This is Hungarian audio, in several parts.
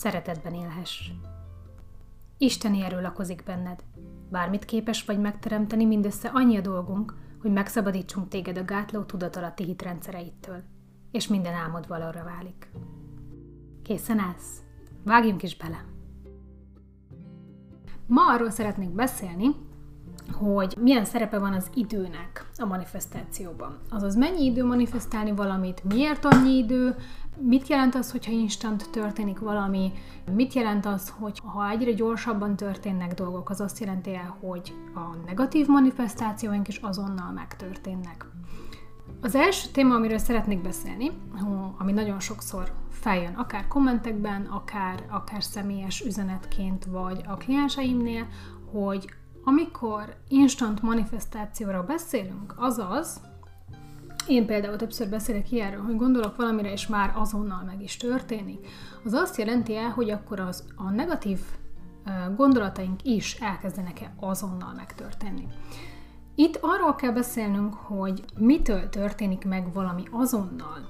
szeretetben élhess. Isteni erő lakozik benned. Bármit képes vagy megteremteni, mindössze annyi a dolgunk, hogy megszabadítsunk téged a gátló tudatalatti hitrendszereittől, és minden álmod valóra válik. Készen állsz? Vágjunk is bele! Ma arról szeretnék beszélni, hogy milyen szerepe van az időnek a manifestációban. Azaz mennyi idő manifestálni valamit, miért annyi idő, mit jelent az, hogyha instant történik valami, mit jelent az, hogy ha egyre gyorsabban történnek dolgok, az azt jelenti el, hogy a negatív manifestációink is azonnal megtörténnek. Az első téma, amiről szeretnék beszélni, ami nagyon sokszor feljön, akár kommentekben, akár, akár személyes üzenetként, vagy a klienseimnél, hogy amikor instant manifestációra beszélünk, azaz, én például többször beszélek ilyenről, hogy gondolok valamire, és már azonnal meg is történik, az azt jelenti el, hogy akkor az, a negatív gondolataink is elkezdenek-e azonnal megtörténni. Itt arról kell beszélnünk, hogy mitől történik meg valami azonnal.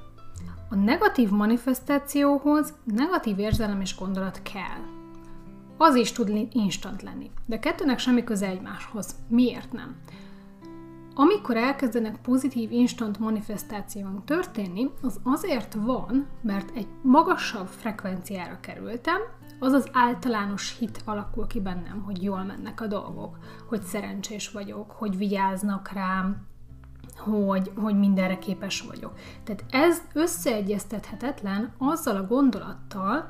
A negatív manifestációhoz negatív érzelem és gondolat kell az is tud instant lenni. De kettőnek semmi köze egymáshoz. Miért nem? Amikor elkezdenek pozitív instant manifestációk történni, az azért van, mert egy magasabb frekvenciára kerültem, az az általános hit alakul ki bennem, hogy jól mennek a dolgok, hogy szerencsés vagyok, hogy vigyáznak rám, hogy, hogy mindenre képes vagyok. Tehát ez összeegyeztethetetlen azzal a gondolattal,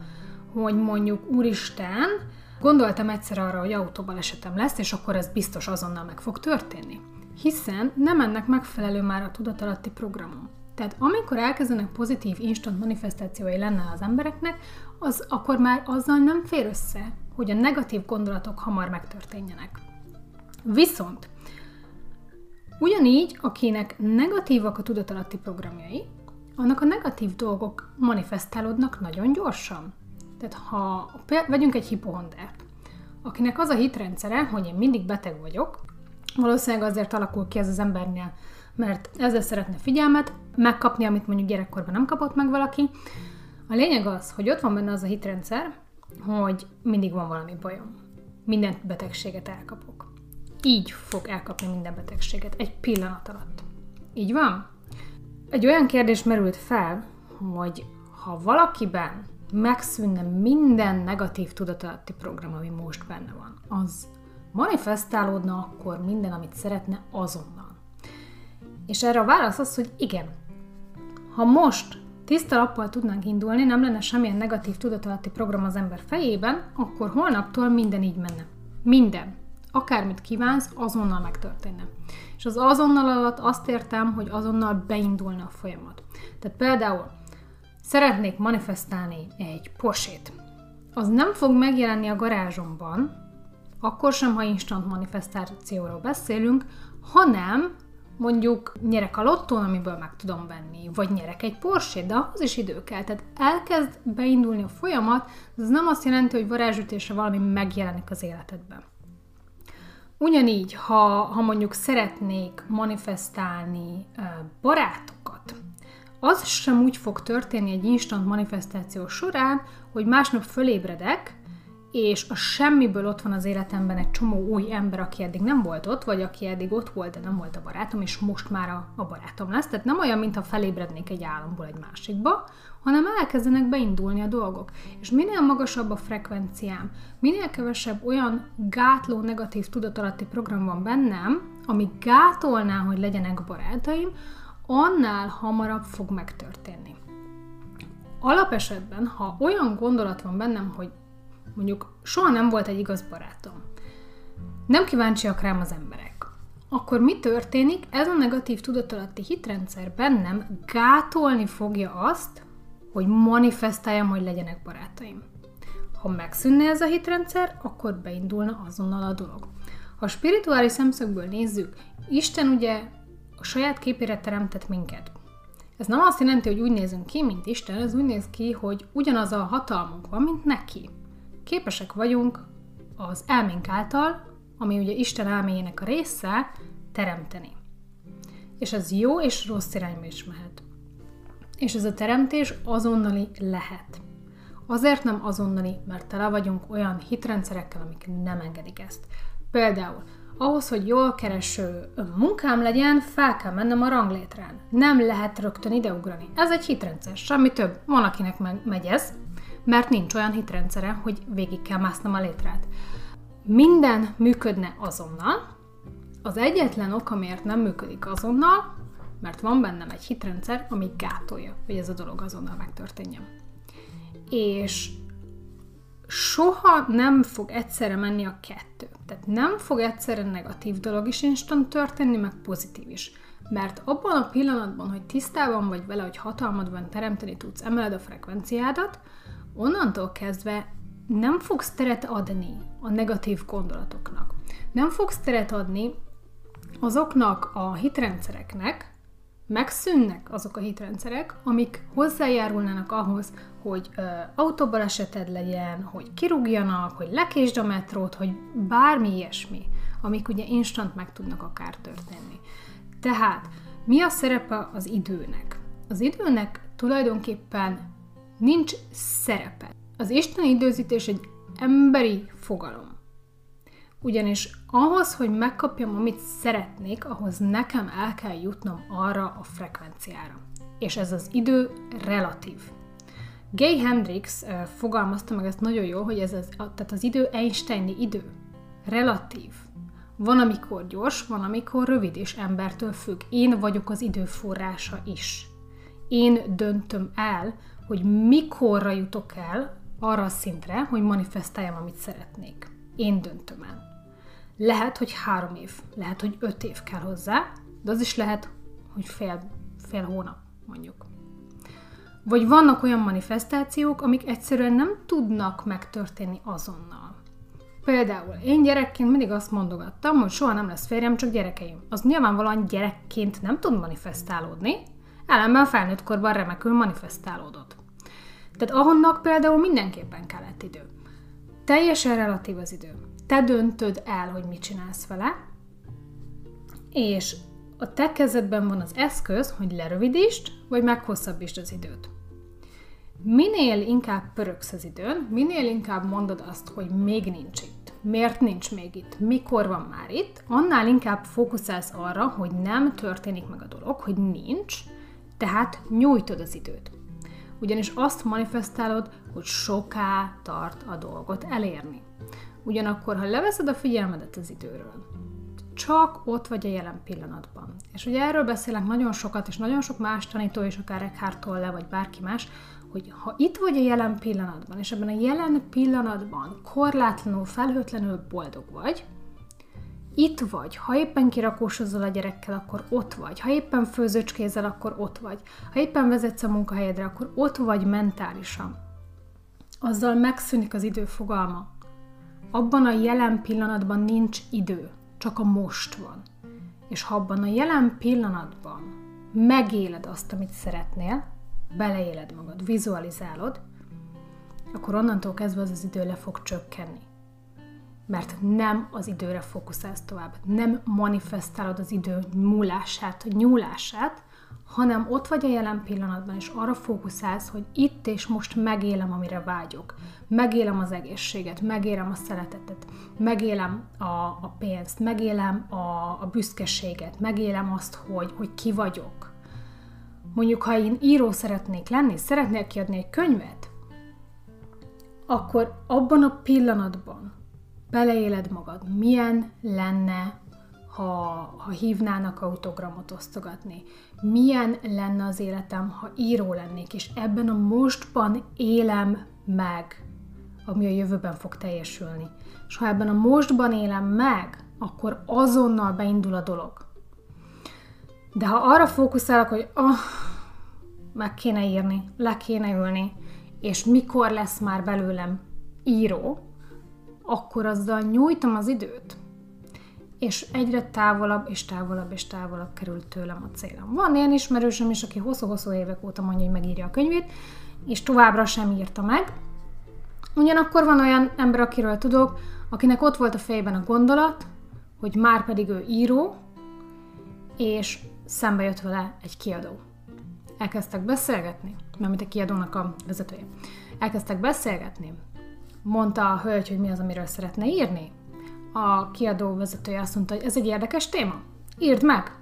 hogy mondjuk Úristen, Gondoltam egyszer arra, hogy autóbalesetem lesz, és akkor ez biztos azonnal meg fog történni. Hiszen nem ennek megfelelő már a tudatalatti programom. Tehát amikor elkezdenek pozitív instant manifestációi lenne az embereknek, az akkor már azzal nem fér össze, hogy a negatív gondolatok hamar megtörténjenek. Viszont ugyanígy, akinek negatívak a tudatalatti programjai, annak a negatív dolgok manifestálódnak nagyon gyorsan. Tehát ha vegyünk egy hipohondert, akinek az a hitrendszere, hogy én mindig beteg vagyok, valószínűleg azért alakul ki ez az embernél, mert ezzel szeretne figyelmet, megkapni, amit mondjuk gyerekkorban nem kapott meg valaki. A lényeg az, hogy ott van benne az a hitrendszer, hogy mindig van valami bajom. Minden betegséget elkapok. Így fog elkapni minden betegséget, egy pillanat alatt. Így van? Egy olyan kérdés merült fel, hogy ha valakiben megszűnne minden negatív tudatalatti program, ami most benne van. Az manifestálódna akkor minden, amit szeretne azonnal. És erre a válasz az, hogy igen. Ha most tiszta lappal tudnánk indulni, nem lenne semmilyen negatív tudatalatti program az ember fejében, akkor holnaptól minden így menne. Minden. Akármit kívánsz, azonnal megtörténne. És az azonnal alatt azt értem, hogy azonnal beindulna a folyamat. Tehát például szeretnék manifestálni egy posét, az nem fog megjelenni a garázsomban, akkor sem, ha instant manifestációról beszélünk, hanem mondjuk nyerek a lottón, amiből meg tudom venni, vagy nyerek egy Porsche, de az is idő kell. Tehát elkezd beindulni a folyamat, de ez nem azt jelenti, hogy varázsütésre valami megjelenik az életedben. Ugyanígy, ha, ha mondjuk szeretnék manifestálni barátokat, az sem úgy fog történni egy instant manifestáció során, hogy másnap fölébredek, és a semmiből ott van az életemben egy csomó új ember, aki eddig nem volt ott, vagy aki eddig ott volt, de nem volt a barátom, és most már a, a barátom lesz. Tehát nem olyan, mintha felébrednék egy álomból egy másikba, hanem elkezdenek beindulni a dolgok. És minél magasabb a frekvenciám, minél kevesebb olyan gátló negatív tudatalatti program van bennem, ami gátolná, hogy legyenek barátaim, annál hamarabb fog megtörténni. Alapesetben, ha olyan gondolat van bennem, hogy mondjuk soha nem volt egy igaz barátom, nem kíváncsiak rám az emberek, akkor mi történik? Ez a negatív tudatalatti hitrendszer bennem gátolni fogja azt, hogy manifestáljam, hogy legyenek barátaim. Ha megszűnne ez a hitrendszer, akkor beindulna azonnal a dolog. Ha spirituális szemszögből nézzük, Isten ugye a saját képére teremtett minket. Ez nem azt jelenti, hogy úgy nézünk ki, mint Isten, ez úgy néz ki, hogy ugyanaz a hatalmunk van, mint neki. Képesek vagyunk az elménk által, ami ugye Isten elméjének a része, teremteni. És ez jó és rossz irányba is mehet. És ez a teremtés azonnali lehet. Azért nem azonnali, mert tele vagyunk olyan hitrendszerekkel, amik nem engedik ezt. Például ahhoz, hogy jól kereső munkám legyen, fel kell mennem a ranglétrán. Nem lehet rögtön ideugrani. Ez egy hitrendszer, semmi több. Van, akinek megy ez, mert nincs olyan hitrendszere, hogy végig kell másznom a létrát. Minden működne azonnal, az egyetlen ok, amiért nem működik azonnal, mert van bennem egy hitrendszer, ami gátolja, hogy ez a dolog azonnal megtörténjen. És soha nem fog egyszerre menni a kettő. Tehát nem fog egyszerre negatív dolog is instant történni, meg pozitív is. Mert abban a pillanatban, hogy tisztában vagy vele, hogy hatalmadban teremteni tudsz, emeled a frekvenciádat, onnantól kezdve nem fogsz teret adni a negatív gondolatoknak. Nem fogsz teret adni azoknak a hitrendszereknek, megszűnnek azok a hitrendszerek, amik hozzájárulnának ahhoz, hogy ö, autóbaleseted legyen, hogy kirúgjanak, hogy lekésd a metrót, hogy bármi ilyesmi, amik ugye instant meg tudnak akár történni. Tehát mi a szerepe az időnek? Az időnek tulajdonképpen nincs szerepe. Az isteni időzítés egy emberi fogalom. Ugyanis ahhoz, hogy megkapjam, amit szeretnék, ahhoz nekem el kell jutnom arra a frekvenciára. És ez az idő relatív. Gay Hendrix fogalmazta meg ezt nagyon jól, hogy ez az, tehát az idő Einsteini idő. Relatív. Van, amikor gyors, van, amikor rövid, és embertől függ. Én vagyok az idő forrása is. Én döntöm el, hogy mikorra jutok el arra a szintre, hogy manifestáljam, amit szeretnék. Én döntöm el. Lehet, hogy három év, lehet, hogy öt év kell hozzá, de az is lehet, hogy fél, fél hónap, mondjuk. Vagy vannak olyan manifestációk, amik egyszerűen nem tudnak megtörténni azonnal. Például én gyerekként mindig azt mondogattam, hogy soha nem lesz férjem, csak gyerekeim. Az nyilvánvalóan gyerekként nem tud manifestálódni, ellenben felnőtt korban remekül manifestálódott. Tehát ahonnak például mindenképpen kellett idő. Teljesen relatív az idő te döntöd el, hogy mit csinálsz vele, és a te kezedben van az eszköz, hogy lerövidítsd, vagy meghosszabbítsd az időt. Minél inkább pöröksz az időn, minél inkább mondod azt, hogy még nincs itt, miért nincs még itt, mikor van már itt, annál inkább fókuszálsz arra, hogy nem történik meg a dolog, hogy nincs, tehát nyújtod az időt. Ugyanis azt manifestálod, hogy soká tart a dolgot elérni. Ugyanakkor, ha leveszed a figyelmedet az időről, csak ott vagy a jelen pillanatban. És ugye erről beszélek nagyon sokat, és nagyon sok más tanító, és akár Eckhart Tolle, vagy bárki más, hogy ha itt vagy a jelen pillanatban, és ebben a jelen pillanatban korlátlanul, felhőtlenül boldog vagy, itt vagy, ha éppen kirakósozol a gyerekkel, akkor ott vagy, ha éppen főzőcskézel, akkor ott vagy, ha éppen vezetsz a munkahelyedre, akkor ott vagy mentálisan. Azzal megszűnik az idő fogalma abban a jelen pillanatban nincs idő, csak a most van. És ha abban a jelen pillanatban megéled azt, amit szeretnél, beleéled magad, vizualizálod, akkor onnantól kezdve az az idő le fog csökkenni. Mert nem az időre fókuszálsz tovább, nem manifestálod az idő múlását, nyúlását, hanem ott vagy a jelen pillanatban, és arra fókuszálsz, hogy itt és most megélem, amire vágyok. Megélem az egészséget, megélem a szeretetet, megélem a, a pénzt, megélem a, a büszkeséget, megélem azt, hogy, hogy ki vagyok. Mondjuk, ha én író szeretnék lenni, szeretnék kiadni egy könyvet, akkor abban a pillanatban beleéled magad, milyen lenne, ha, ha hívnának autogramot osztogatni. Milyen lenne az életem, ha író lennék, és ebben a mostban élem meg, ami a jövőben fog teljesülni. És ha ebben a mostban élem meg, akkor azonnal beindul a dolog. De ha arra fókuszálok, hogy oh, meg kéne írni, le kéne ülni, és mikor lesz már belőlem író, akkor azzal nyújtom az időt, és egyre távolabb és távolabb és távolabb került tőlem a célom. Van ilyen ismerősöm is, aki hosszú-hosszú évek óta mondja, hogy megírja a könyvét, és továbbra sem írta meg. Ugyanakkor van olyan ember, akiről tudok, akinek ott volt a fejében a gondolat, hogy már pedig ő író, és szembe jött vele egy kiadó. Elkezdtek beszélgetni, mert a kiadónak a vezetője. Elkezdtek beszélgetni, mondta a hölgy, hogy mi az, amiről szeretne írni. A kiadó vezetője azt mondta, hogy ez egy érdekes téma, írd meg!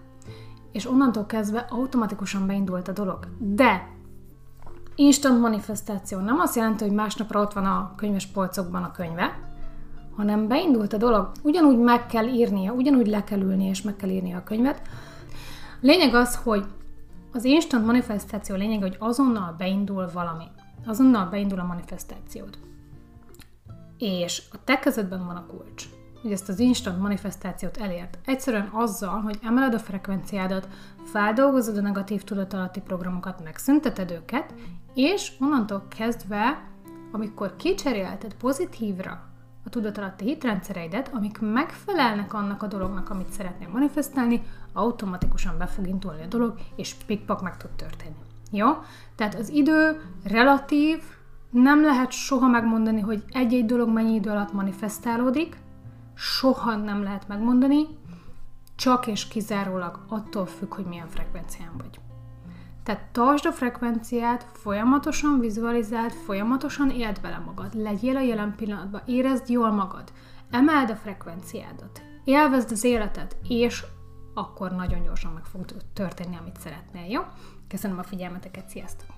És onnantól kezdve automatikusan beindult a dolog. De instant manifestáció nem azt jelenti, hogy másnapra ott van a könyves polcokban a könyve, hanem beindult a dolog, ugyanúgy meg kell írnia, ugyanúgy le kell ülni és meg kell írnia a könyvet. Lényeg az, hogy az instant manifestáció lényeg, hogy azonnal beindul valami. Azonnal beindul a manifestációd. És a te kezedben van a kulcs, hogy ezt az instant manifestációt elért. Egyszerűen azzal, hogy emeled a frekvenciádat, feldolgozod a negatív tudatalatti programokat, megszünteted őket, és onnantól kezdve, amikor kicserélted pozitívra a tudatalatti hitrendszereidet, amik megfelelnek annak a dolognak, amit szeretnél manifestálni, automatikusan be fog indulni a dolog, és pikpak meg tud történni. Jó? Tehát az idő relatív, nem lehet soha megmondani, hogy egy-egy dolog mennyi idő alatt manifestálódik, soha nem lehet megmondani, csak és kizárólag attól függ, hogy milyen frekvencián vagy. Tehát tartsd a frekvenciát, folyamatosan vizualizáld, folyamatosan éld bele magad, legyél a jelen pillanatban, érezd jól magad, emeld a frekvenciádat, élvezd az életet, és akkor nagyon gyorsan meg fog történni, amit szeretnél, jó? Köszönöm a figyelmeteket, sziasztok!